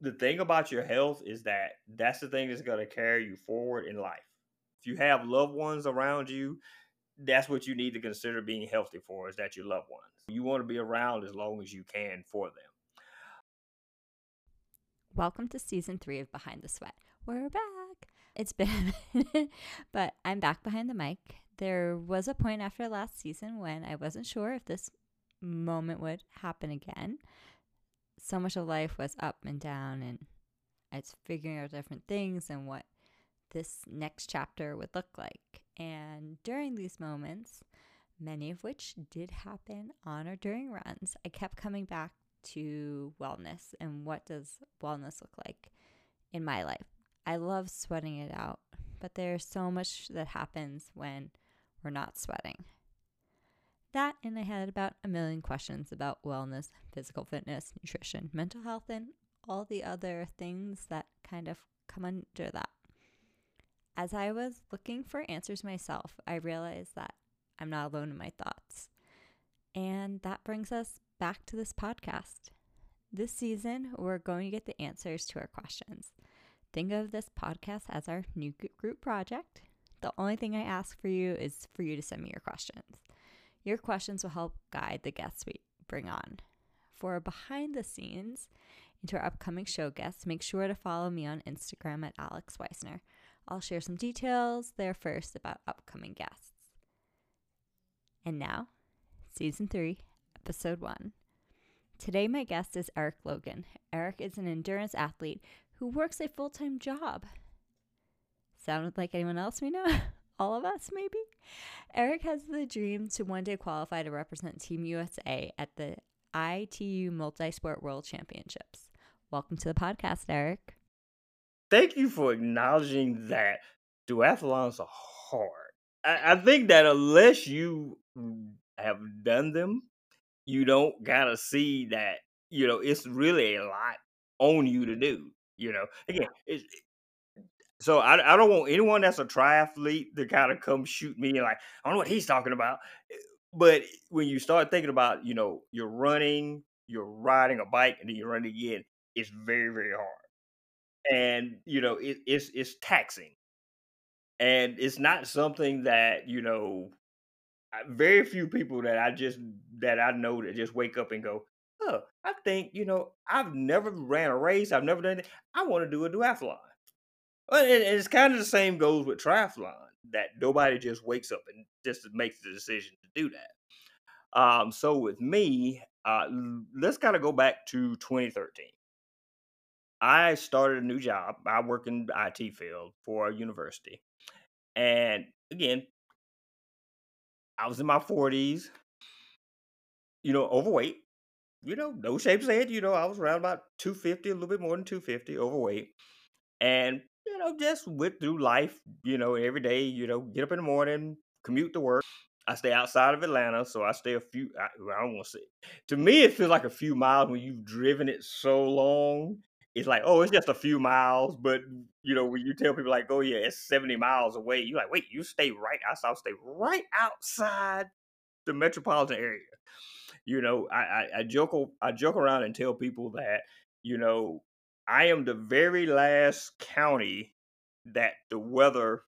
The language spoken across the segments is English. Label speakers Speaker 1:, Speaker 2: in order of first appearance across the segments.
Speaker 1: the thing about your health is that that's the thing that's going to carry you forward in life. If you have loved ones around you, that's what you need to consider being healthy for is that your loved ones. You want to be around as long as you can for them.
Speaker 2: Welcome to season three of Behind the Sweat. We're back. It's been but I'm back behind the mic. There was a point after last season when I wasn't sure if this moment would happen again. So much of life was up and down, and it's figuring out different things and what this next chapter would look like. And during these moments, many of which did happen on or during runs, I kept coming back to wellness and what does wellness look like in my life. I love sweating it out, but there's so much that happens when we're not sweating. That, and I had about a million questions about wellness, physical fitness, nutrition, mental health, and all the other things that kind of come under that. As I was looking for answers myself, I realized that I'm not alone in my thoughts. And that brings us back to this podcast. This season, we're going to get the answers to our questions. Think of this podcast as our new group project. The only thing I ask for you is for you to send me your questions. Your questions will help guide the guests we bring on. For a behind the scenes into our upcoming show guests, make sure to follow me on Instagram at Alex Weisner. I'll share some details there first about upcoming guests. And now, season three, episode one. Today, my guest is Eric Logan. Eric is an endurance athlete who works a full time job. Sounded like anyone else we know? All of us, maybe? Eric has the dream to one day qualify to represent Team USA at the ITU Multisport World Championships. Welcome to the podcast, Eric.
Speaker 1: Thank you for acknowledging that duathlons are hard. I, I think that unless you have done them, you don't gotta see that, you know, it's really a lot on you to do. You know, again, it's, so I, I don't want anyone that's a triathlete to kind of come shoot me like I don't know what he's talking about. Eh, but when you start thinking about, you know, you're running, you're riding a bike, and then you're running again, it's very, very hard. And, you know, it, it's it's taxing. And it's not something that, you know, very few people that I just that I know that just wake up and go, oh, I think, you know, I've never ran a race. I've never done it. I want to do a duathlon. And it's kind of the same goes with triathlon that nobody just wakes up and just makes the decision to do that. Um, so with me, uh, let's kind of go back to 2013. I started a new job. I work in the IT field for a university. And again, I was in my 40s, you know, overweight you know, no shape said. You know, I was around about 250, a little bit more than 250, overweight. And, you know, just went through life, you know, every day, you know, get up in the morning, commute to work. I stay outside of Atlanta, so I stay a few, I, I don't want to say. To me, it feels like a few miles when you've driven it so long. It's like, oh, it's just a few miles. But, you know, when you tell people, like, oh, yeah, it's 70 miles away, you're like, wait, you stay right, I stay right outside the metropolitan area you know, I, I, I joke I joke around and tell people that, you know, I am the very last county that the weather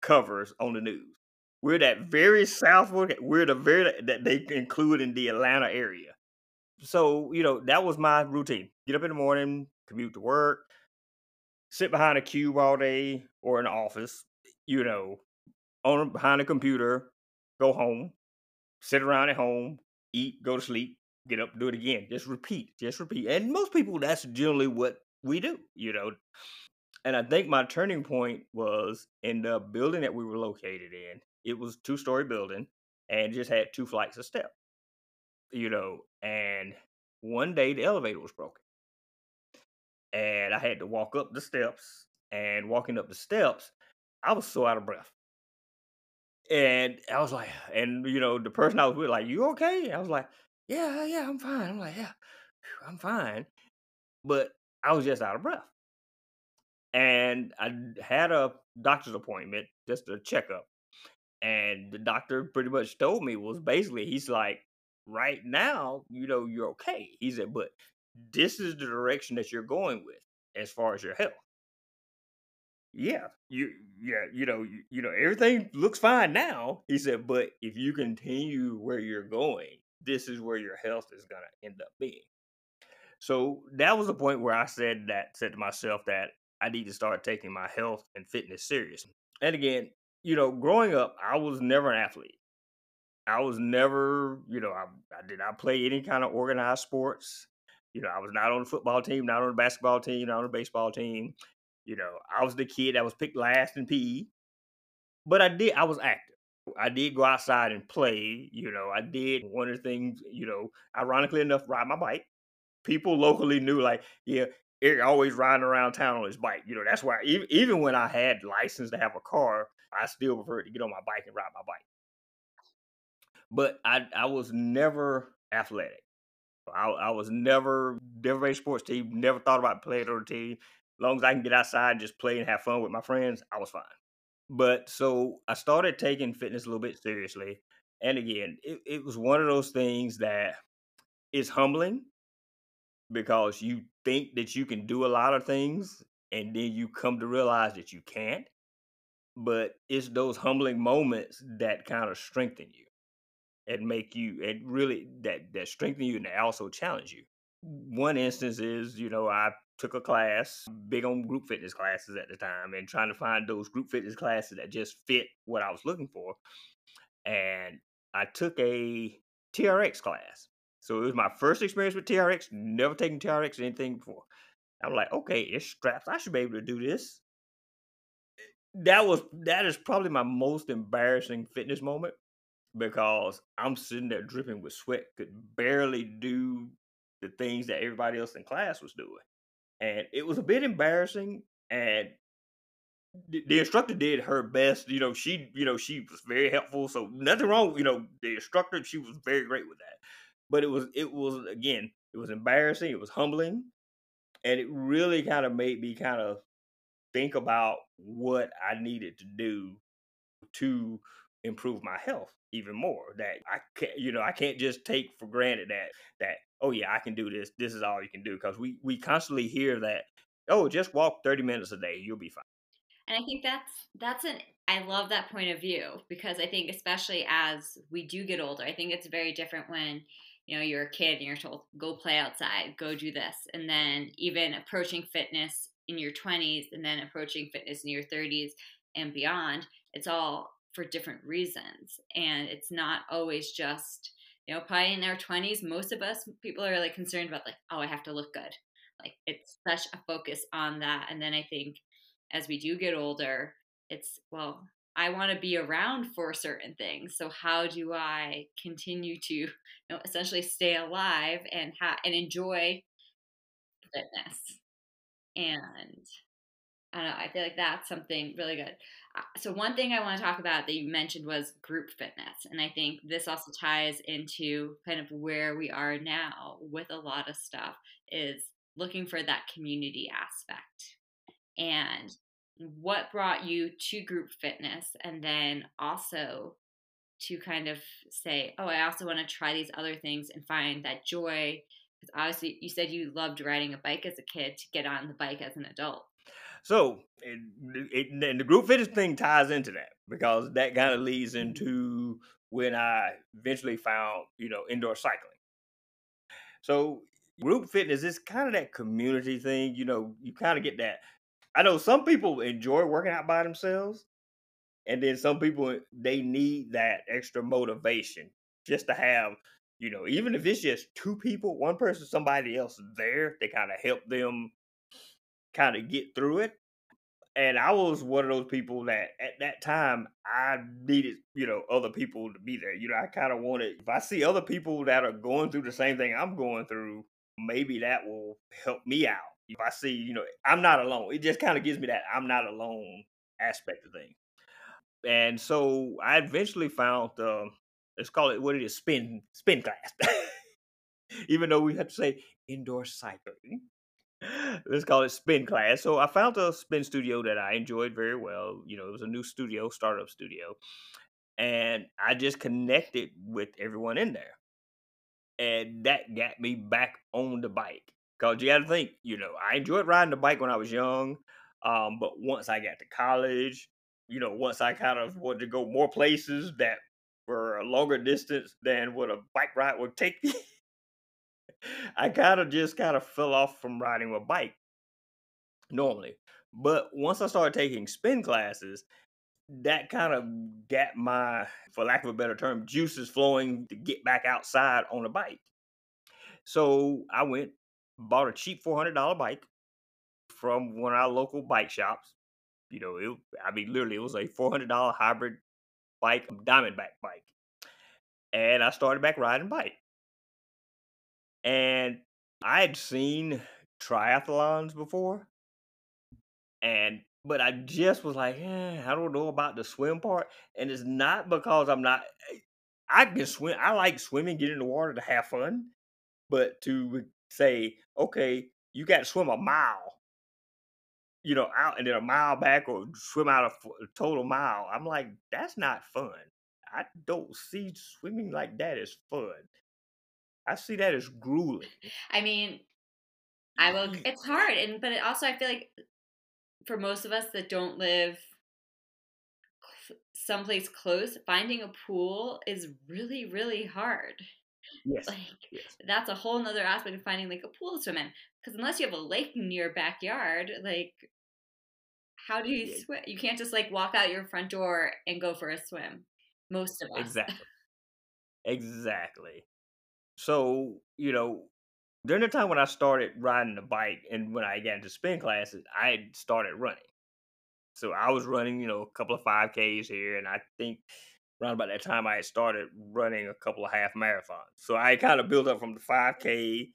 Speaker 1: covers on the news. We're that very southward. We're the very that they include in the Atlanta area. So you know that was my routine: get up in the morning, commute to work, sit behind a cube all day or in the office. You know, on behind a computer, go home, sit around at home, eat, go to sleep, get up, do it again. Just repeat, just repeat. And most people, that's generally what we do, you know. And I think my turning point was in the building that we were located in. It was two story building and just had two flights of steps, you know. And one day the elevator was broken. And I had to walk up the steps. And walking up the steps, I was so out of breath. And I was like, and you know, the person I was with, like, you okay? I was like, yeah, yeah, I'm fine. I'm like, yeah, I'm fine. But I was just out of breath. And I had a doctor's appointment, just a checkup. And the doctor pretty much told me was basically, he's like, right now, you know, you're okay. He said, but this is the direction that you're going with as far as your health. Yeah, you yeah, you know, you, you know, everything looks fine now. He said, but if you continue where you're going, this is where your health is gonna end up being. So that was the point where I said that said to myself that I need to start taking my health and fitness serious. And again, you know, growing up, I was never an athlete. I was never, you know, I, I did not play any kind of organized sports. You know, I was not on the football team, not on the basketball team, not on the baseball team. You know, I was the kid that was picked last in PE. But I did, I was active. I did go outside and play. You know, I did one of the things, you know, ironically enough, ride my bike. People locally knew, like, yeah, Eric always riding around town on his bike. You know, that's why even, even when I had license to have a car, I still preferred to get on my bike and ride my bike. But I I was never athletic. I, I was never never a sports team. Never thought about playing on a team. As long as I can get outside, and just play and have fun with my friends, I was fine. But so I started taking fitness a little bit seriously. And again, it, it was one of those things that is humbling because you think that you can do a lot of things and then you come to realize that you can't. But it's those humbling moments that kind of strengthen you and make you and really that that strengthen you and they also challenge you. One instance is, you know, I took a class, big on group fitness classes at the time, and trying to find those group fitness classes that just fit what I was looking for. And I took a TRX class. So it was my first experience with TRX, never taken TRX or anything before. I'm like, okay, it's straps. I should be able to do this. That was that is probably my most embarrassing fitness moment because I'm sitting there dripping with sweat, could barely do the things that everybody else in class was doing and it was a bit embarrassing. And the, instructor did her best. You know, she you know she was very helpful. So nothing wrong. You know, the instructor she was very great with that. But it was it was again it was embarrassing. It was humbling, and it really kind of made me kind of think about what I needed to do to improve my health even more. That I can't, you know, I can't just take for granted that that oh yeah, I can do this. This is all you can do because we we constantly hear that oh, just walk thirty minutes a day, you'll be fine.
Speaker 2: And I think that's that's an I love that point of view because I think especially as we do get older, I think it's very different when you know you're a kid and you're told go play outside, go do this, and then even approaching fitness in your 20s and then approaching fitness in your 30s and beyond. It's all for different reasons. And it's not always just, you know, probably in our 20s, most of us people are like concerned about, like, oh, I have to look good. Like, it's such a focus on that. And then I think as we do get older, it's, well, I want to be around for certain things. So how do I continue to, you know, essentially stay alive and ha- and enjoy fitness? And I don't know. I feel like that's something really good. Uh, so one thing I want to talk about that you mentioned was group fitness, and I think this also ties into kind of where we are now with a lot of stuff is looking for that community aspect. And what brought you to group fitness, and then also to kind of say, oh, I also want to try these other things and find that joy. Because obviously, you said you loved riding a bike as a kid to get on the bike as an adult.
Speaker 1: So, it, it, and the group fitness thing ties into that because that kind of leads mm-hmm. into when I eventually found, you know, indoor cycling. So, group fitness is kind of that community thing. You know, you kind of get that. I know some people enjoy working out by themselves, and then some people they need that extra motivation just to have, you know, even if it's just two people, one person, somebody else there, they kind of help them kind of get through it. And I was one of those people that at that time I needed, you know, other people to be there. You know, I kind of wanted, if I see other people that are going through the same thing I'm going through, maybe that will help me out. If I see, you know, I'm not alone, it just kind of gives me that I'm not alone aspect of things. And so I eventually found, uh, let's call it what it is, spin spin class. Even though we have to say indoor cycling, let's call it spin class. So I found a spin studio that I enjoyed very well. You know, it was a new studio, startup studio. And I just connected with everyone in there. And that got me back on the bike. Cause you got to think, you know, I enjoyed riding the bike when I was young, um, but once I got to college, you know, once I kind of wanted to go more places that were a longer distance than what a bike ride would take me, I kind of just kind of fell off from riding a bike normally. But once I started taking spin classes, that kind of got my, for lack of a better term, juices flowing to get back outside on a bike. So I went, bought a cheap $400 bike from one of our local bike shops. You know, it, I mean, literally, it was a $400 hybrid bike, Diamondback bike. And I started back riding bike. And I had seen triathlons before. And but I just was like, eh, I don't know about the swim part. And it's not because I'm not eh, I can swim. I like swimming, get in the water to have fun. But to say, okay, you got to swim a mile, you know, out and then a mile back or swim out a, a total mile. I'm like, that's not fun. I don't see swimming like that as fun. I see that as grueling.
Speaker 2: I mean, I will. Mm. It's hard, and but it also I feel like for most of us that don't live someplace close, finding a pool is really really hard.
Speaker 1: Yes.
Speaker 2: Like
Speaker 1: yes.
Speaker 2: that's a whole nother aspect of finding like a pool to swim in. Because unless you have a lake in your backyard, like how do you
Speaker 1: Yeah,
Speaker 2: swim? You can't just like walk out your front door and go for a swim. Most of us.
Speaker 1: exactly. Exactly. So, you know, during the time when I started riding the bike and when I got into spin classes, I started running. So I was running, you know, a couple of 5Ks here, and I think around about that time I had started running a couple of half marathons. So I kind of built up from the 5K,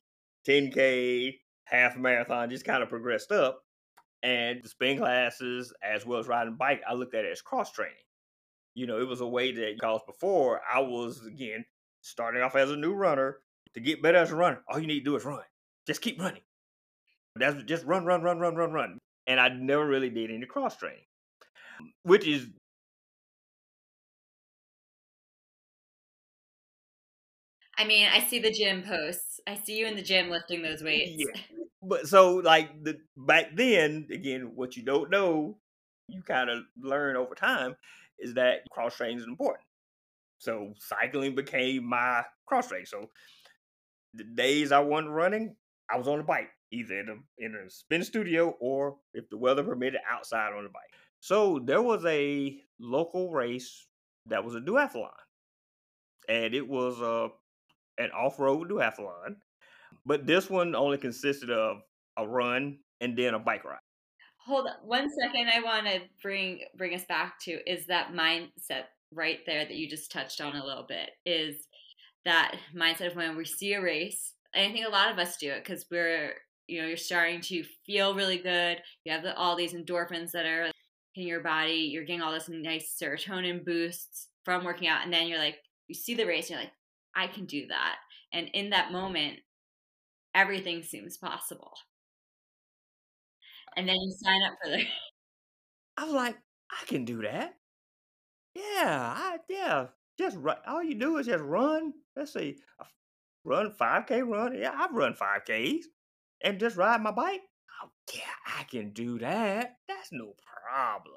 Speaker 1: 10K, half marathon, just kind of progressed up. And the spin classes, as well as riding bike, I looked at it as cross training. You know, it was a way that, because before I was, again, starting off as a new runner. To get better as a runner, all you need to do is run. Just keep running. That's just run, run, run, run, run, run. And I never really did any cross training, which is
Speaker 2: I mean, I see the gym posts. I see you in the gym lifting those weights.
Speaker 1: yeah. But so like the back then, again, what you don't know, you kind of learn over time, is that cross training is important. So cycling became my cross training. So the days I wasn't running, I was on the bike, either in a in a spin studio or if the weather permitted, outside on the bike. So there was a local race that was a duathlon, and it was a an off road duathlon. But this one only consisted of a run and then a bike ride.
Speaker 2: Hold on one second. I want to bring bring us back to is that mindset right there that you just touched on a little bit is that mindset of when we see a race. And I think a lot of us do it because we're you know you're starting to feel really good. You have the, all these endorphins that are in your body. You're getting all this nice serotonin boosts from working out, and then you're like you see the race, and you're like I can do that. And in that moment, everything seems possible. And then you sign up for the
Speaker 1: I'm like, I can do that. Yeah, I yeah. Just run. All you do is just run. Let's see, a f- run five k run. Yeah, I've run five k's and just ride my bike. Oh yeah, I can do that. That's no problem.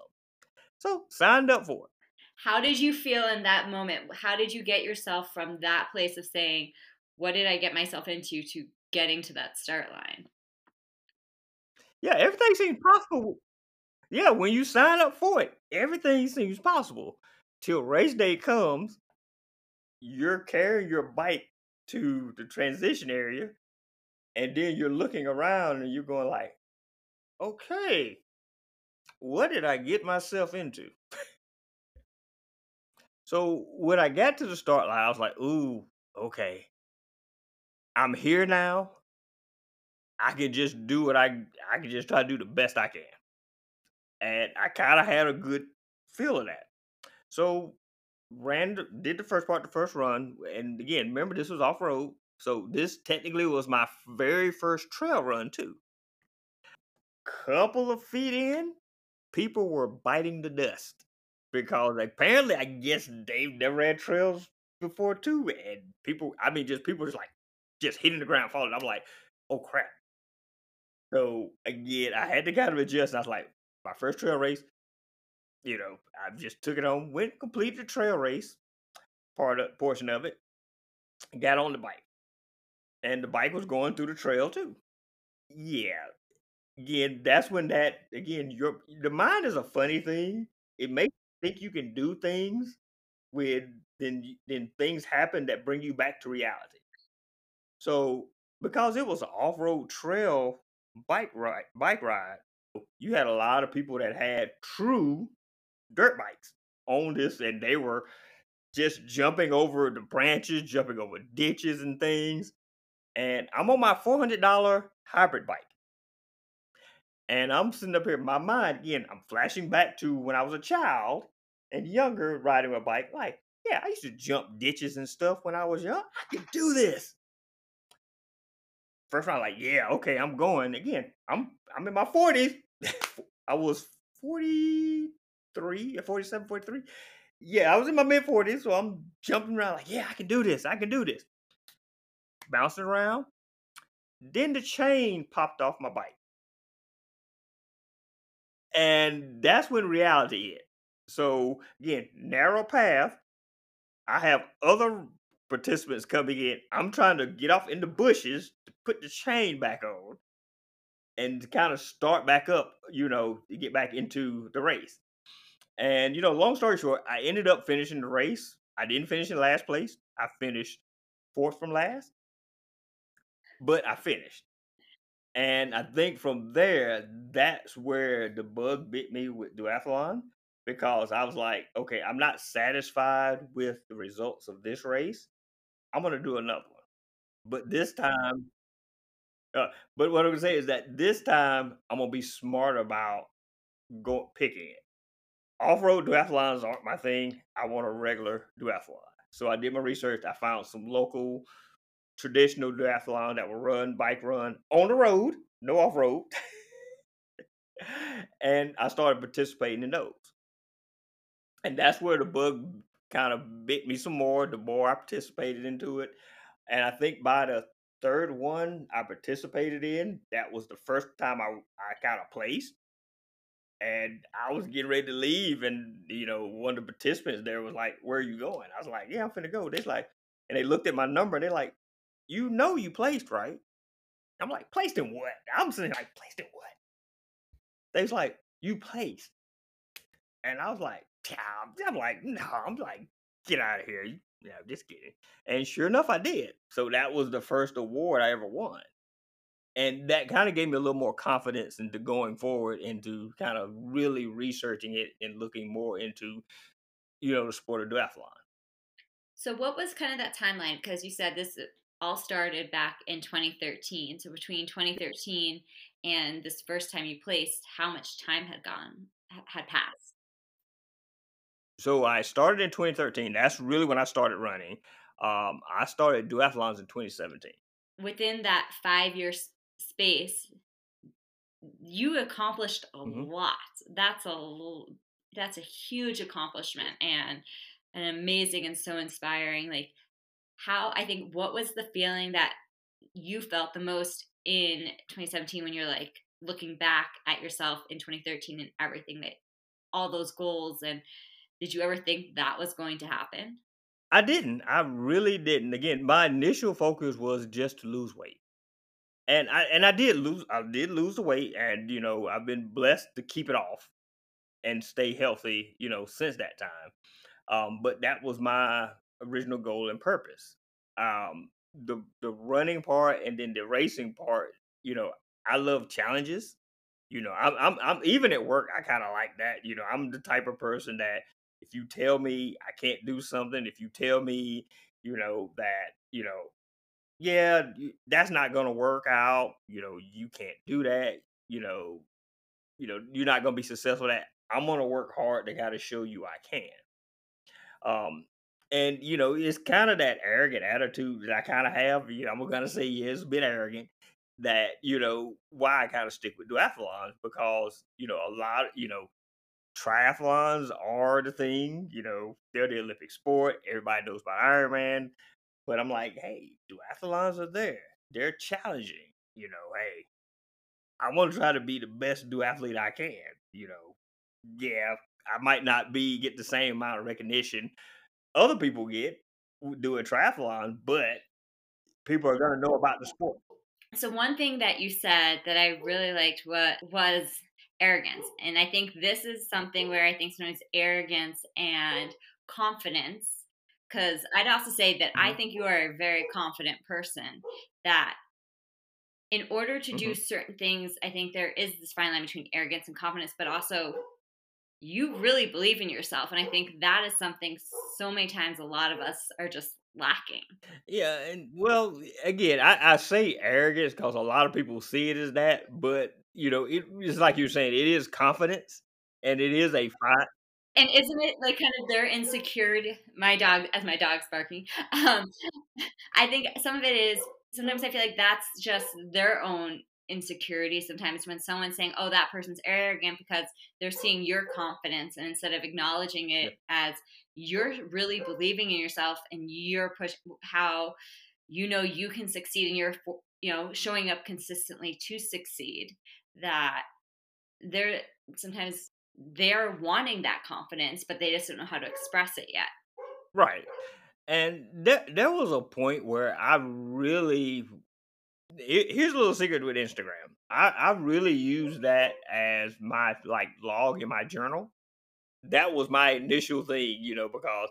Speaker 1: So signed up for it.
Speaker 2: How did you feel in that moment? How did you get yourself from that place of saying, what did I get myself into to getting to that start line?
Speaker 1: Yeah, everything seems possible. Yeah, when you sign up for it, everything seems possible. Till race day comes, you're carrying your bike to the transition area, and then you're looking around and you're going like, okay, what did I get myself into? So when I got to the start line, I was like, ooh, okay. I'm here now. I can just do what I I can just try to do the best I can. And I kind of had a good feel of that. So ran did the first part, the first run, and again, remember this was off road, so this technically was my very first trail run too. Couple of feet in, people were biting the dust because apparently, I guess they've never had trails before too, and people, I mean, just people just like just hitting the ground, falling. I'm like, oh crap, So again, I had to kind of adjust. I was like, my first trail race, you know, I just took it on, went completed the trail race part of portion of it, got on the bike. And the bike was going through the trail too. Yeah. Again, that's when that again, your the mind is a funny thing. It makes you think you can do things when then then things happen that bring you back to reality. So because it was an off-road trail bike ride bike ride, you had a lot of people that had true dirt bikes on this and they were just jumping over the branches, jumping over ditches and things. And I'm on my $400 hybrid bike. And I'm sitting up here my mind, again, I'm flashing back to when I was a child and younger riding a bike. Like, yeah, I used to jump ditches and stuff when I was young. I could do this. First, I'm like, yeah, okay, I'm going. Again, I'm I'm in my 40s. I was 43, 47, 43. Yeah, I was in my mid 40s, so I'm jumping around like, yeah, I can do this. I can do this. Bouncing around. Then the chain popped off my bike. And that's when reality hit. So again, narrow path. I have other participants coming in. I'm trying to get off in the bushes to put the chain back on and kind of start back up, you know, to get back into the race. And, you know, long story short, I ended up finishing the race. I didn't finish in last place. I finished fourth from last, but I finished. And I think from there, that's where the bug bit me with duathlon because I was like, okay, I'm not satisfied with the results of this race. I'm going to do another one. But this time, uh, but what I'm to say is that this time I'm to be smart about go picking it. Off-road duathlons aren't my thing. I want a regular duathlon. So I did my research. I found some local traditional duathlon that will run, bike run on the road, no off road. and I started participating in those. And that's where the bug kind of bit me some more the more I participated into it. And I think by the third one I participated in, that was the first time I, I kind of placed. And I was getting ready to leave, and you know, one of the participants there was like, "Where are you going?" I was like, "Yeah, I'm finna go." They're like, and they looked at my number, and they're like, you know you placed, right? I'm like, placed in what? I'm saying like, placed in what? They was like, you placed. And I was like, I'm like, no, I'm like, get out of here. Yeah, I'm just kidding. And sure enough, I did. So that was the first award I ever won. And that kind of gave me a little more confidence into going forward into kind of really researching it and looking more into, you know, the sport of duathlon.
Speaker 2: So what was kind of that timeline? Because you said this uh, all started back in 2013. So between 2013 and this first time you placed, how much time had gone had passed?
Speaker 1: So I started in 2013. That's really when I started running. Um, I started duathlons in 2017.
Speaker 2: Within that five year space, you accomplished a mm-hmm. lot. That's a that's a huge accomplishment and an amazing and so inspiring. Like how I think what was the feeling that you felt the most in 2017 when you're like looking back at yourself in 2013 and everything that all those goals and did you ever think that was going to happen?
Speaker 1: I didn't. I really didn't. Again, my initial focus was just to lose weight. And I and I did lose I did lose the weight and you know, I've been blessed to keep it off and stay healthy, you know, since that time. Um, but that was my original goal and purpose. Um, the the running part and then the racing part, you know, I love challenges. You know, I'm I'm, I'm even at work. I kind of like that. You know, I'm the type of person that if you tell me I can't do something, if you tell me, you know, that you know, yeah, that's not going to work out. You know, you can't do that. You know, you know, you're not going to be successful. At I'm going to work hard to got to show you I can. Um, and you know, it's kind of that arrogant attitude that I kind of have. You know, I'm gonna say yeah, it's a bit arrogant. That you know why I kind of stick with duathlons because you know a lot. You know, triathlons are the thing. You know, they're the Olympic sport. Everybody knows about Ironman. But I'm like, hey, duathlons are there. They're challenging. You know, hey, I want to try to be the best duathlete I can. You know, yeah, I might not be get the same amount of recognition other people get doing triathlon, but people are going to know about the sport.
Speaker 2: So one thing that you said that I really liked what was arrogance. And I think this is something where I think sometimes arrogance and confidence because I'd also say that I mm-hmm. think you are a very confident person that in order to do mm-hmm. certain things, I think there is this fine line between arrogance and confidence, but also you really believe in yourself. And I think that is something so many times a lot of us are just lacking.
Speaker 1: Yeah, and well, again, I, I say arrogance because a lot of people see it as that, but you know, it's like you're saying, it is confidence, and it is a fight.
Speaker 2: And isn't it like kind of their insecurity? My dog, as my dog's barking, um, I think some of it is. Sometimes I feel like that's just their own insecurity sometimes when someone's saying oh that person's arrogant because they're seeing your confidence and instead of acknowledging it yeah. as you're really believing in yourself and you're push how you know you can succeed and you're you know showing up consistently to succeed that they're sometimes they're wanting that confidence but they just don't know how to express it yet
Speaker 1: right and there, there was a point where i really here's a little secret with Instagram. I, I really use that as my like log in my journal. That was my initial thing, you know, because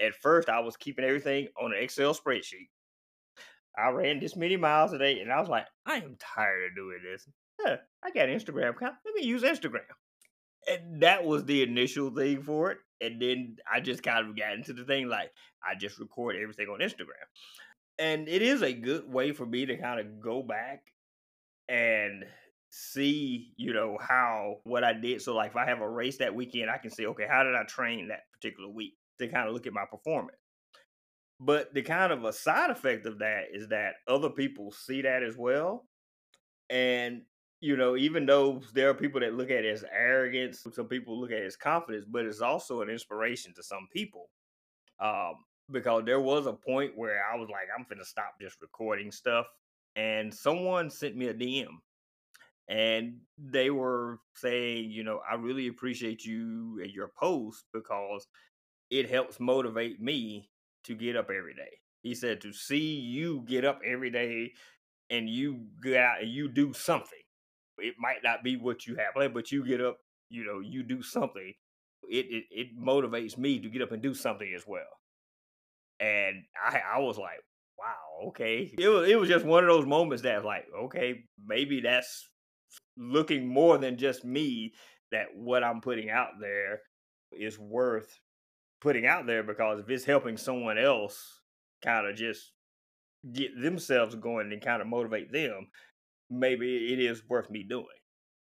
Speaker 1: at first I was keeping everything on an Excel spreadsheet. I ran this many miles a day, and I was like, I am tired of doing this. I got Instagram account. Let me use Instagram. And that was the initial thing for it. And then I just kind of got into the thing like I just record everything on Instagram and it is a good way for me to kind of go back and see, you know, how what I did. So, like, if I have a race that weekend, I can see, okay, how did I train that particular week to kind of look at my performance. But the kind of a side effect of that is that other people see that as well. And, you know, even though there are people that look at it as arrogance, some people look at it as confidence, but it's also an inspiration to some people. Um, because there was a point where I was like, I'm gonna stop just recording stuff. And someone sent me a DM and they were saying, you know, I really appreciate you and your post because it helps motivate me to get up every day. He said to see you get up every day and you get out and you do something. It might not be what you have planned, but you get up, you know, you do something. It, it it motivates me to get up and do something as well and I I was like, wow, okay. It was it was just one of those moments that like, okay, maybe that's looking more than just me that what I'm putting out there is worth putting out there because if it's helping someone else kind of just get themselves going and kind of motivate them, maybe it is worth me doing.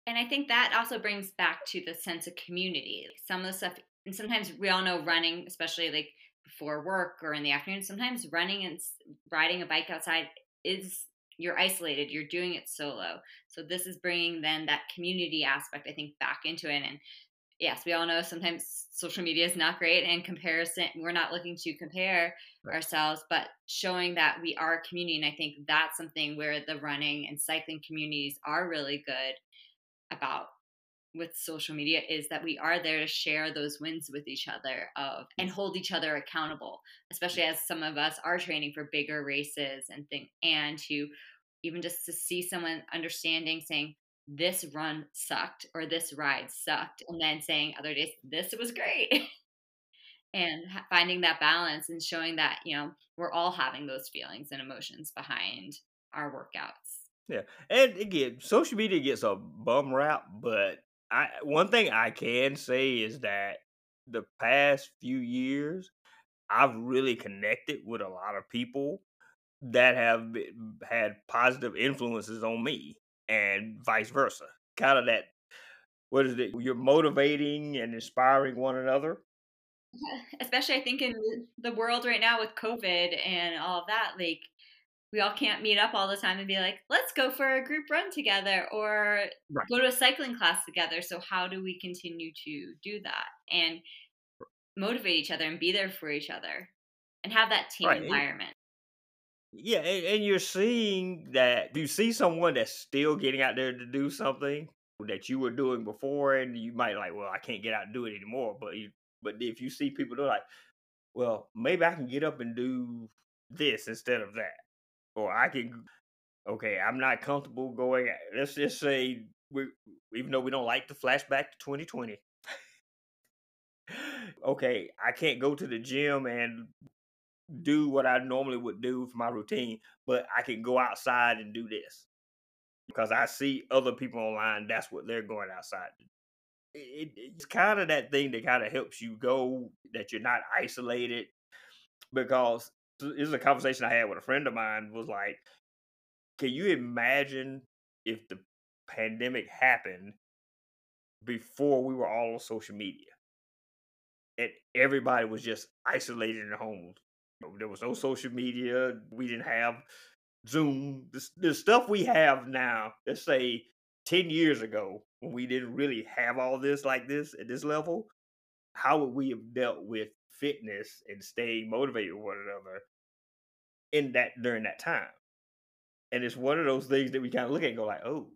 Speaker 2: And I think that also brings back to the sense of community. Some of the stuff, and sometimes we all know running, especially like before work or in the afternoon. Sometimes running and riding a bike outside is you're isolated, you're doing it solo. So this is bringing then that community aspect I think back into it and yes, we all know sometimes social media is not great and comparison we're not looking to compare right. ourselves but showing that we are a community and I think that's something where the running and cycling communities are really good about with social media is that we are there to share those wins with each other of and hold each other accountable especially as some of us are training for bigger races and things and to even just to see someone understanding saying this run sucked or this ride sucked and then saying other days this was great. And finding that balance and showing that you know we're all having those feelings and emotions behind our workouts.
Speaker 1: Yeah and again social media gets a bum rap but I one thing I can say is that the past few years, I've really connected with a lot of people that have had positive influences on me, and vice versa. Kind of that, what is it? You're motivating and inspiring one another.
Speaker 2: Especially, I think in the world right now with COVID and all of that, like we all can't meet up all the time and be like, let's go for a group run together or right. go to a cycling class together. So, how do we continue to do that and motivate each other and be there for each other and have that team right. environment?
Speaker 1: Yeah, and, and you're seeing that you see someone that's still getting out there to do something that you were doing before, and you might like, well, I can't get out and do it anymore. But you, but if you see people do like, well, maybe I can get up and do this instead of that, or I can. Okay, I'm not comfortable going. Let's just say we, even though we don't like to flashback to 2020. okay, I can't go to the gym and do what I normally would do for my routine, but I can go outside and do this because I see other people online. That's what they're going outside. It, it's kind of that thing that kind of helps you go that you're not isolated because this is a conversation I had with a friend of mine was like, can you imagine if the pandemic happened before we were all on social media? And everybody was just isolated in homes there was no social media. We didn't have Zoom. The, stuff we have now, let's say 10 years ago, when we didn't really have all this like this at this level, how would we have dealt with fitness and staying motivated with one another in that during that time? And it's one of those things that we kind of look at and go like, oh,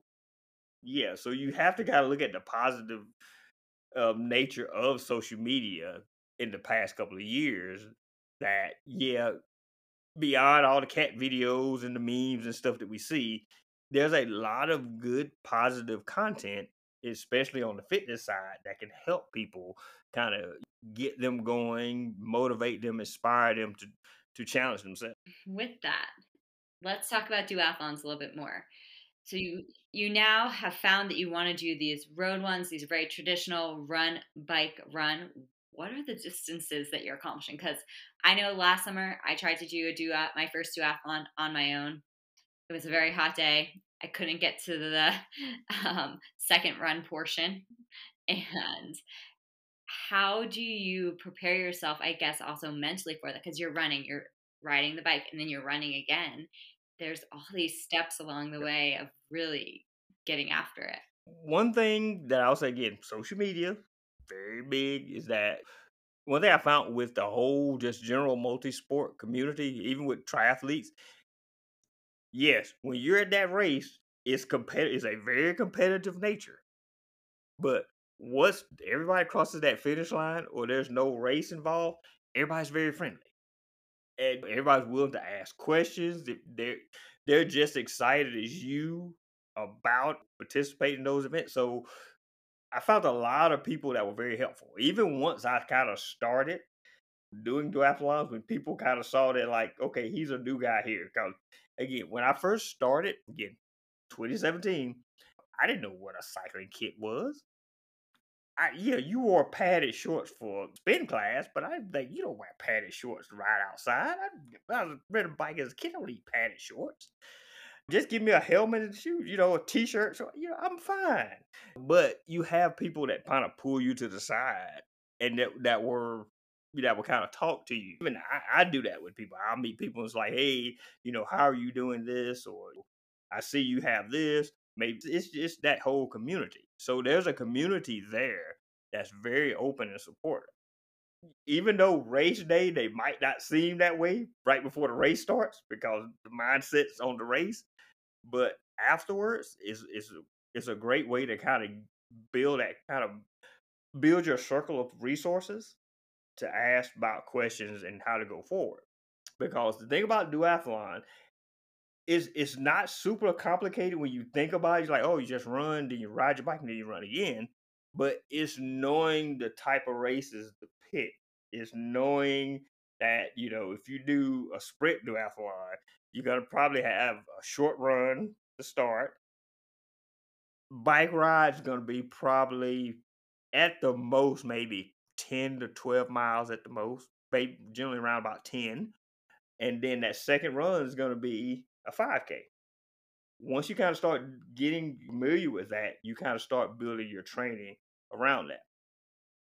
Speaker 1: yeah. So you have to kind of look at the positive um, nature of social media in the past couple of years that yeah, beyond all the cat videos and the memes and stuff that we see, there's a lot of good positive content, especially on the fitness side, that can help people kind of get them going, motivate them, inspire them to to challenge themselves.
Speaker 2: With that, let's talk about duathlons a little bit more. So you you now have found that you want to do these road ones, these very traditional run, bike, run what are the distances that you're accomplishing? Because I know last summer I tried to do a duat, my first duathlon on my own. It was a very hot day. I couldn't get to the um, second run portion. And how do you prepare yourself, I guess, also mentally for that? Because you're running, you're riding the bike, and then you're running again. There's all these steps along the way of really getting after it.
Speaker 1: One thing that I'll say again social media, very big is that one thing I found with the whole just general multi-sport community, even with triathletes, yes, when you're at that race, it's competitive. It's a very competitive nature. But once everybody crosses that finish line, or there's no race involved, everybody's very friendly, and everybody's willing to ask questions. They're they're just excited as you about participating in those events. So I found a lot of people that were very helpful. Even once I kind of started doing duathlons, when people kind of saw that, like, okay, he's a new guy here. Because again, when I first started, again, 2017, I didn't know what a cycling kit was. I, yeah, you wore padded shorts for spin class, but I think you don't wear padded shorts to ride outside. I, I was riding a bike as a kid. I don't need padded shorts. Just give me a helmet and shoes, you know, a t-shirt. So you know, I'm fine. But you have people that kind of pull you to the side and that that were that will kind of talk to you. Even I, I do that with people. I'll meet people and it's like, hey, you know, how are you doing this? Or I see you have this. Maybe it's just that whole community. So there's a community there that's very open and supportive. Even though race day, they might not seem that way right before the race starts because the mindset's on the race but afterwards is is is a great way to kind of build that kind of build your circle of resources to ask about questions and how to go forward. Because the thing about duathlon is it's not super complicated when you think about it. It's like, oh, you just run, then you ride your bike, and then you run again. But it's knowing the type of races to pick. It's knowing that, you know, if you do a sprint duathlon, you're going to probably have a short run to start. Bike ride's going to be probably at the most maybe 10 to 12 miles at the most, maybe generally around about 10. And then that second run is going to be a 5K. Once you kind of start getting familiar with that, you kind of start building your training around that.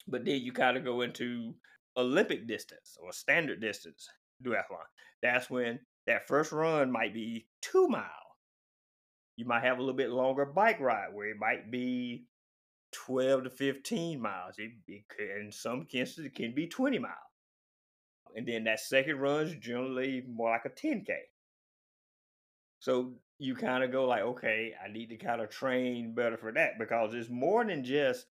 Speaker 1: But then you kind of go into Olympic distance or standard distance duathlon. That's when that first run might be two mile. You might have a little bit longer bike ride where it might be 12 to 15 miles. It, it could, in some cases, it can be 20 miles. And then that second run is generally more like a 10K. So you kind of go like, okay, I need to kind of train better for that because it's more than just.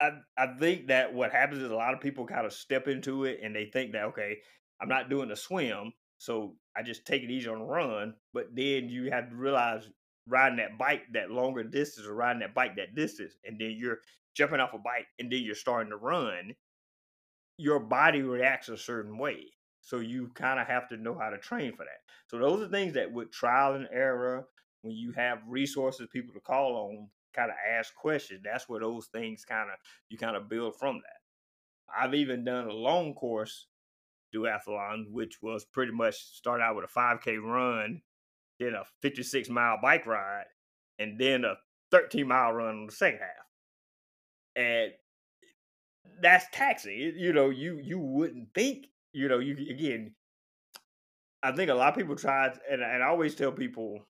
Speaker 1: I I think that what happens is a lot of people kind of step into it and they think that okay, I'm not doing a swim, so I just take it easy on the run. But then you have to realize riding that bike that longer distance or riding that bike that distance, and then you're jumping off a bike and then you're starting to run. Your body reacts a certain way. So you kind of have to know how to train for that. So those are things that with trial and error, when you have resources, people to call on, kind of ask questions. That's where those things kind of you kind of build from that. I've even done a long course duathlon, which was pretty much start out with a 5K run, then a 56 mile bike ride, and then a 13 mile run on the second half. And that's taxing. You know, you you wouldn't think. You know, you again. I think a lot of people try, and, and I always tell people,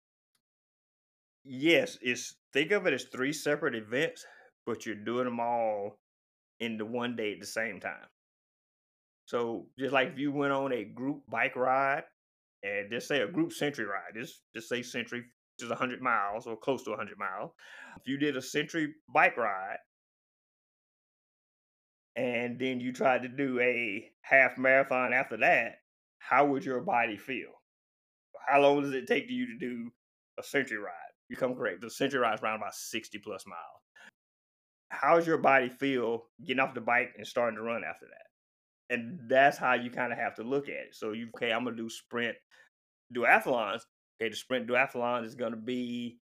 Speaker 1: yes, it's think of it as three separate events, but you're doing them all in the one day at the same time. So just like if you went on a group bike ride, and just say a group century ride, just just say century, which is hundred miles or close to hundred miles. If you did a century bike ride, and then you tried to do a half marathon after that, how would your body feel? How long does it take to you to do a century ride? You come correct. The century ride is around about 60 plus miles. How does your body feel getting off the bike and starting to run after that? And that's how you kind of have to look at it. So you okay, I'm gonna do sprint duathlons. Okay, the sprint duathlon is gonna be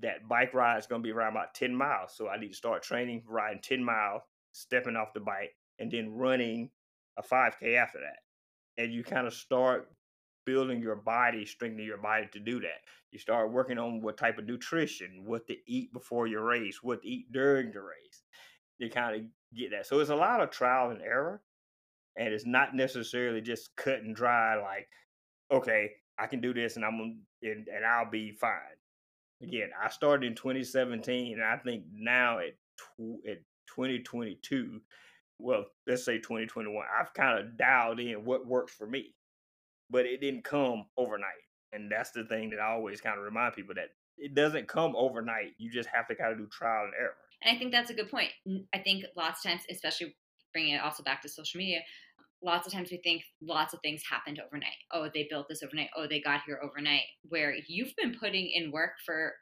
Speaker 1: that bike ride is gonna be around about 10 miles. So I need to start training riding 10 miles, stepping off the bike, and then running a 5K after that. And you kind of start building your body, strengthening your body to do that. You start working on what type of nutrition, what to eat before your race, what to eat during the race. You kind of get that. So it's a lot of trial and error and it's not necessarily just cut and dry like okay i can do this and i'm and, and i'll be fine. Again i started in 2017 and i think now at tw- at 2022 well let's say 2021 i've kind of dialed in what works for me but it didn't come overnight and that's the thing that i always kind of remind people that it doesn't come overnight you just have to kind of do trial and error.
Speaker 2: And i think that's a good point i think lots of times especially bringing it also back to social media, lots of times we think lots of things happened overnight. Oh, they built this overnight. Oh, they got here overnight. Where you've been putting in work for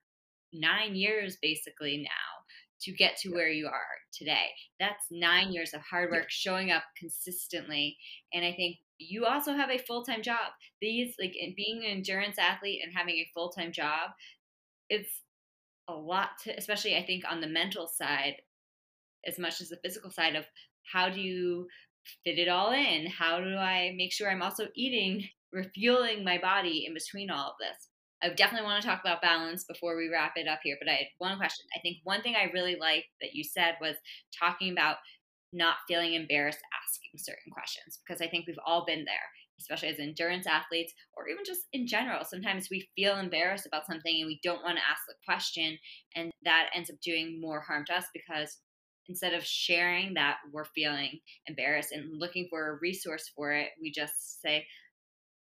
Speaker 2: nine years basically now to get to where you are today. That's nine years of hard work showing up consistently. And I think you also have a full time job. These, like being an endurance athlete and having a full time job, it's a lot to, especially I think on the mental side, as much as the physical side of how do you fit it all in? How do I make sure I'm also eating, refueling my body in between all of this? I definitely want to talk about balance before we wrap it up here, but I had one question. I think one thing I really liked that you said was talking about not feeling embarrassed asking certain questions because I think we've all been there, especially as endurance athletes or even just in general. Sometimes we feel embarrassed about something and we don't want to ask the question, and that ends up doing more harm to us because instead of sharing that we're feeling embarrassed and looking for a resource for it, we just say,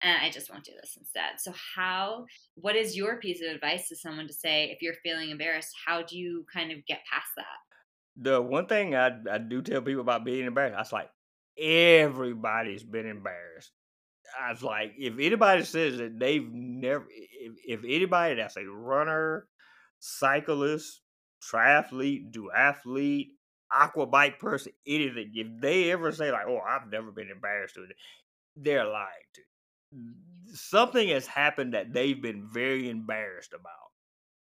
Speaker 2: eh, I just won't do this instead. So, how, what is your piece of advice to someone to say if you're feeling embarrassed? How do you kind of get past that?
Speaker 1: The one thing I, I do tell people about being embarrassed, I was like, everybody's been embarrassed. I was like, if anybody says that they've never, if, if anybody that's a runner, cyclist, triathlete, duathlete, aqua bike person, anything, if they ever say like, "Oh, I've never been embarrassed with it," they're lying to you. Something has happened that they've been very embarrassed about.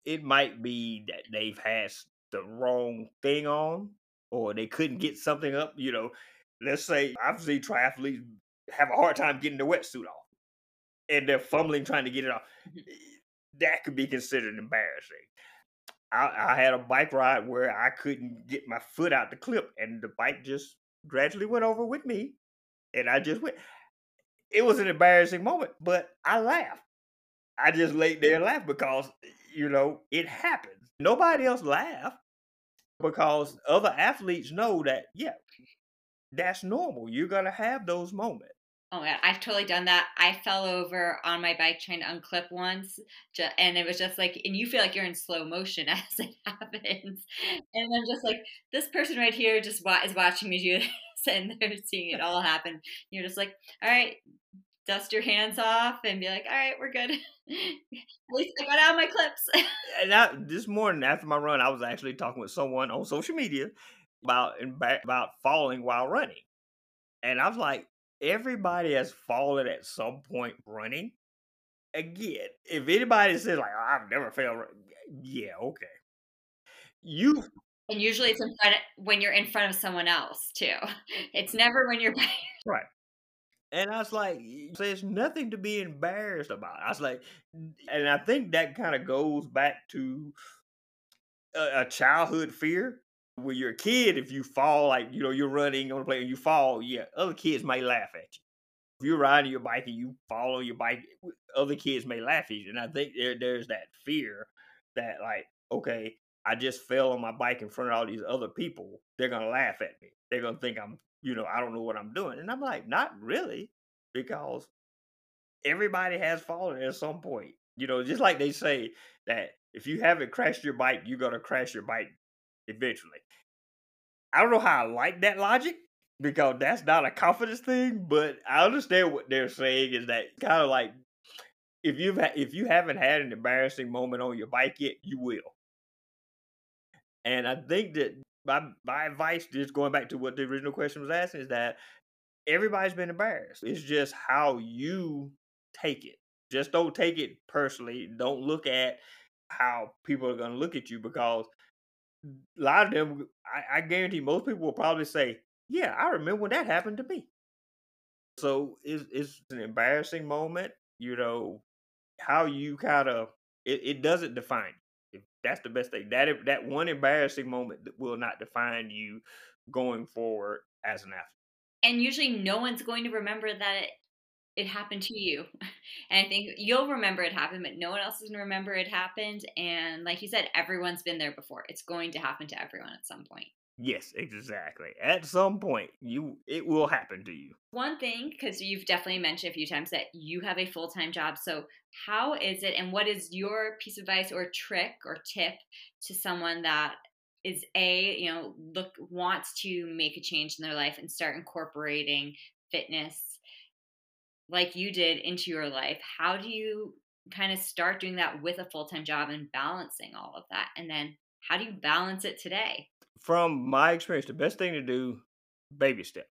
Speaker 1: It might be that they've had the wrong thing on, or they couldn't get something up. You know, let's say I've seen triathletes have a hard time getting the wetsuit off, and they're fumbling trying to get it off. Mm-hmm. That could be considered embarrassing. I, I had a bike ride where I couldn't get my foot out the clip, and the bike just gradually went over with me, and I just went. It was an embarrassing moment, but I laughed. I just laid there and laughed because you know it happens. Nobody else laughed because other athletes know that yeah, that's normal. You're gonna have those moments.
Speaker 2: Oh my god, I've totally done that. I fell over on my bike trying to unclip once, and it was just like, and you feel like you're in slow motion as it happens, and I'm just like, this person right here just is watching me do this, and they're seeing it all happen. You're just like, all right, dust your hands off and be like, all right, we're good. At least I got out my clips.
Speaker 1: and I, this morning after my run, I was actually talking with someone on social media about about falling while running, and I was like, everybody has fallen at some point running. Again, if anybody says like oh, I've never failed, yeah, okay. You
Speaker 2: and usually it's in front of, when you're in front of someone else too. It's never when you're by
Speaker 1: right. And I was like, there's nothing to be embarrassed about. I was like, and I think that kind of goes back to a, a childhood fear when you're a kid, if you fall, like, you know, you're running on the play and you fall, yeah, other kids may laugh at you. If you're riding your bike and you fall on your bike, other kids may laugh at you. And I think there, there's that fear that, like, okay, I just fell on my bike in front of all these other people. They're going to laugh at me. They're going to think I'm, you know, I don't know what I'm doing. And I'm like, not really, because everybody has fallen at some point. You know, just like they say that if you haven't crashed your bike, you're going to crash your bike eventually. I don't know how I like that logic because that's not a confidence thing, but I understand what they're saying is that kind of like if you've ha- if you haven't had an embarrassing moment on your bike yet, you will. And I think that my my advice, just going back to what the original question was asking, is that everybody's been embarrassed. It's just how you take it. Just don't take it personally. Don't look at how people are going to look at you because a lot of them, I, I guarantee most people will probably say, "Yeah, I remember when that happened to me." So it's it's an embarrassing moment, you know. How you kind of it, it doesn't define you. That's the best thing. That that one embarrassing moment will not define you going forward as an athlete.
Speaker 2: And usually, no one's going to remember that it happened to you. And I think you'll remember it happened, but no one else is going to remember it happened. And like you said, everyone's been there before. It's going to happen to everyone at some point.
Speaker 1: Yes, exactly. At some point, you it will happen to you.
Speaker 2: One thing, because you've definitely mentioned a few times that you have a full time job. So, how is it, and what is your piece of advice or trick or tip to someone that is a you know look wants to make a change in their life and start incorporating fitness like you did into your life, how do you kind of start doing that with a full time job and balancing all of that? And then how do you balance it today?
Speaker 1: From my experience, the best thing to do, baby step.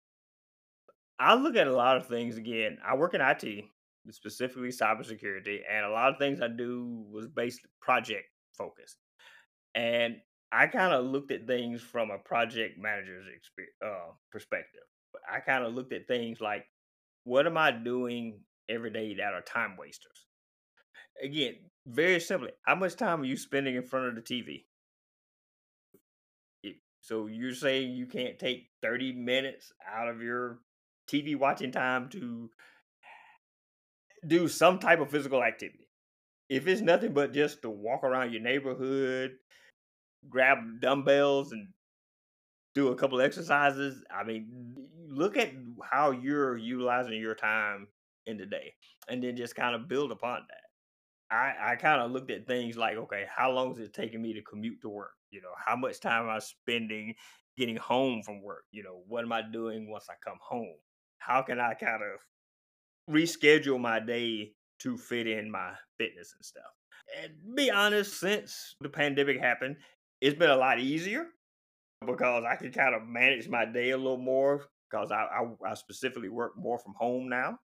Speaker 1: I look at a lot of things again. I work in IT, specifically cybersecurity, and a lot of things I do was based project focused. And I kind of looked at things from a project manager's uh, perspective. I kind of looked at things like what am I doing every day that are time wasters? Again, very simply, how much time are you spending in front of the TV? So you're saying you can't take 30 minutes out of your TV watching time to do some type of physical activity. If it's nothing but just to walk around your neighborhood, grab dumbbells and do a couple exercises. I mean, look at how you're utilizing your time in the day and then just kind of build upon that. I, I kind of looked at things like, okay, how long is it taking me to commute to work? You know, how much time am I spending getting home from work? You know, what am I doing once I come home? How can I kind of reschedule my day to fit in my fitness and stuff? And be honest, since the pandemic happened, it's been a lot easier because I can kind of manage my day a little more because I, I, I specifically work more from home now.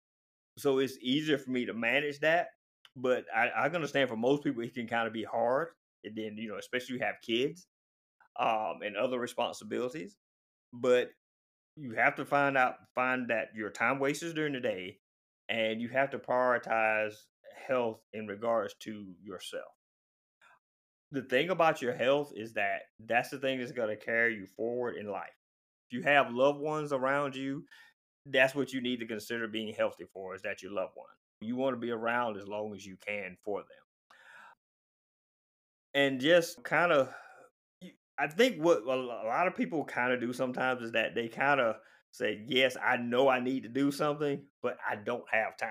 Speaker 1: So it's easier for me to manage that. But I, I understand for most people it can kind of be hard. And then, you know, especially you have kids um, and other responsibilities. But you have to find out find that your time wasters during the day and you have to prioritize health in regards to yourself the thing about your health is that that's the thing that's going to carry you forward in life. If you have loved ones around you, that's what you need to consider being healthy for is that your loved one. You want to be around as long as you can for them. And just kind of I think what a lot of people kind of do sometimes is that they kind of Say, yes, I know I need to do something, but I don't have time.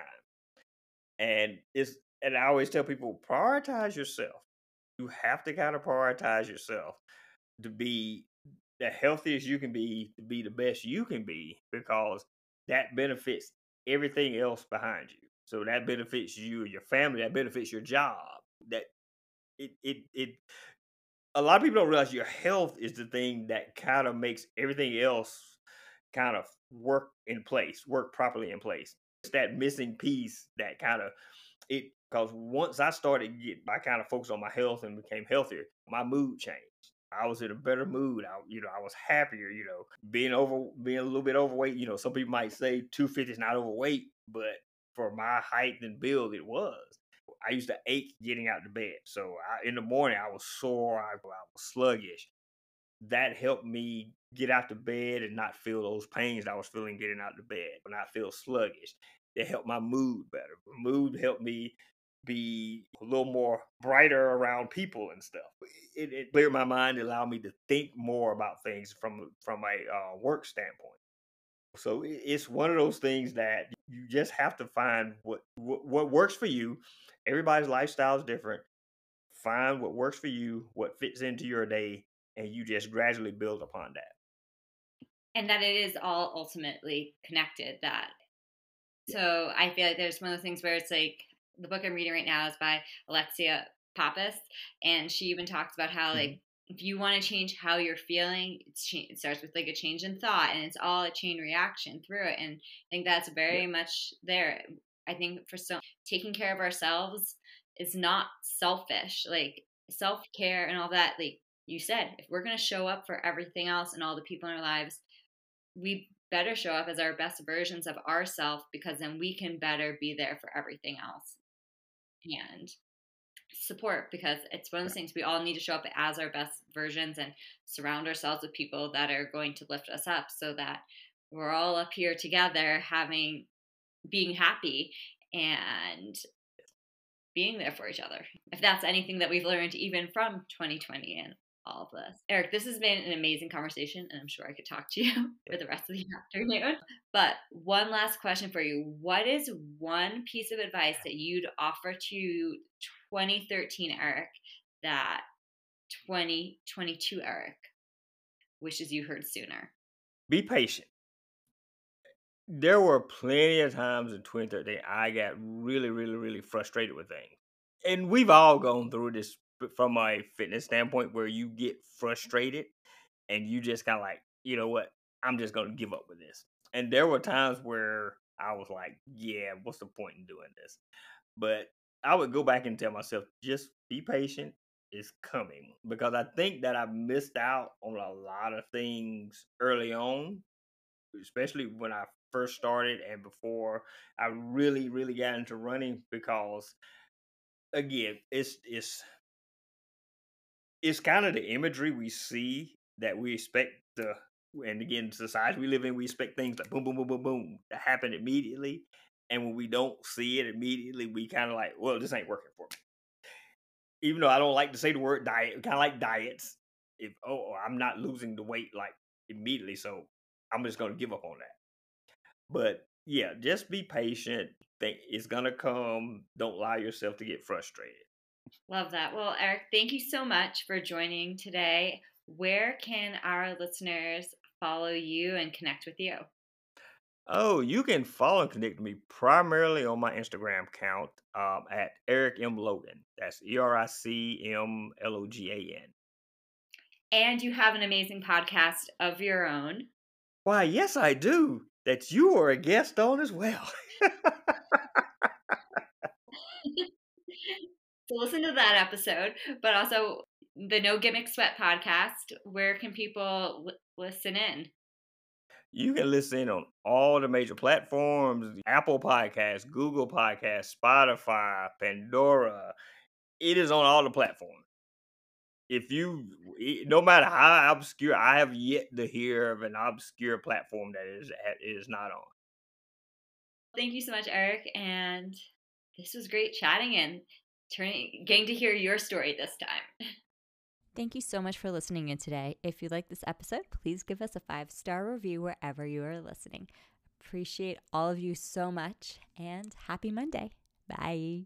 Speaker 1: And it's and I always tell people prioritize yourself. You have to kind of prioritize yourself to be the healthiest you can be, to be the best you can be, because that benefits everything else behind you. So that benefits you, and your family, that benefits your job. That it it it a lot of people don't realize your health is the thing that kind of makes everything else kind of work in place, work properly in place. It's that missing piece that kind of it because once I started get I kind of focused on my health and became healthier, my mood changed. I was in a better mood. I, you know, I was happier. You know, being over, being a little bit overweight. You know, some people might say 250 is not overweight, but for my height and build, it was. I used to ache getting out of bed. So I, in the morning, I was sore. I, I was sluggish. That helped me get out to bed and not feel those pains I was feeling getting out of bed, but not feel sluggish. It helped my mood better. Mood helped me be a little more brighter around people and stuff. It, it cleared my mind, allowed me to think more about things from from a uh, work standpoint. So it's one of those things that you just have to find what, what works for you. Everybody's lifestyle is different. Find what works for you, what fits into your day, and you just gradually build upon that.
Speaker 2: And that it is all ultimately connected. That so I feel like there's one of those things where it's like the book I'm reading right now is by Alexi Pappas, and she even talks about how like mm-hmm. if you want to change how you're feeling, cha- it starts with like a change in thought, and it's all a chain reaction through it. And I think that's very yeah. much there. I think for so taking care of ourselves is not selfish. Like self care and all that. Like you said, if we're gonna show up for everything else and all the people in our lives, we better show up as our best versions of ourselves because then we can better be there for everything else and support because it's one of those things we all need to show up as our best versions and surround ourselves with people that are going to lift us up so that we're all up here together having being happy and being there for each other if that's anything that we've learned even from 2020 and all of this. Eric, this has been an amazing conversation, and I'm sure I could talk to you for the rest of the afternoon. But one last question for you What is one piece of advice that you'd offer to 2013 Eric that 2022 Eric wishes you heard sooner?
Speaker 1: Be patient. There were plenty of times in 2013 I got really, really, really frustrated with things. And we've all gone through this from my fitness standpoint where you get frustrated and you just kind of like, you know what, I'm just gonna give up with this. And there were times where I was like, yeah, what's the point in doing this? But I would go back and tell myself, just be patient. It's coming because I think that I missed out on a lot of things early on, especially when I first started and before I really, really got into running because again, it's it's it's kind of the imagery we see that we expect the and again society we live in we expect things like boom boom boom boom boom to happen immediately and when we don't see it immediately we kind of like well this ain't working for me. Even though i don't like to say the word diet kind of like diets if oh, i'm not losing the weight like immediately so i'm just gonna give up on that. But yeah just be patient think it's gonna come don't allow yourself to get frustrated
Speaker 2: Love that. Well, Eric, thank you so much for joining today. Where can our listeners follow you and connect with you?
Speaker 1: Oh, you can follow and connect with me primarily on my Instagram account um, at Eric M. Logan. That's E R I C M L O G A N.
Speaker 2: And you have an amazing podcast of your own.
Speaker 1: Why, yes, I do. That you are a guest on as well.
Speaker 2: Listen to that episode, but also the No Gimmick Sweat podcast. Where can people listen in?
Speaker 1: You can listen on all the major platforms Apple Podcasts, Google Podcasts, Spotify, Pandora. It is on all the platforms. If you, no matter how obscure, I have yet to hear of an obscure platform that is is not on.
Speaker 2: Thank you so much, Eric. And this was great chatting. And turning getting to hear your story this time. Thank you so much for listening in today. If you like this episode, please give us a five star review wherever you are listening. Appreciate all of you so much and happy Monday. Bye.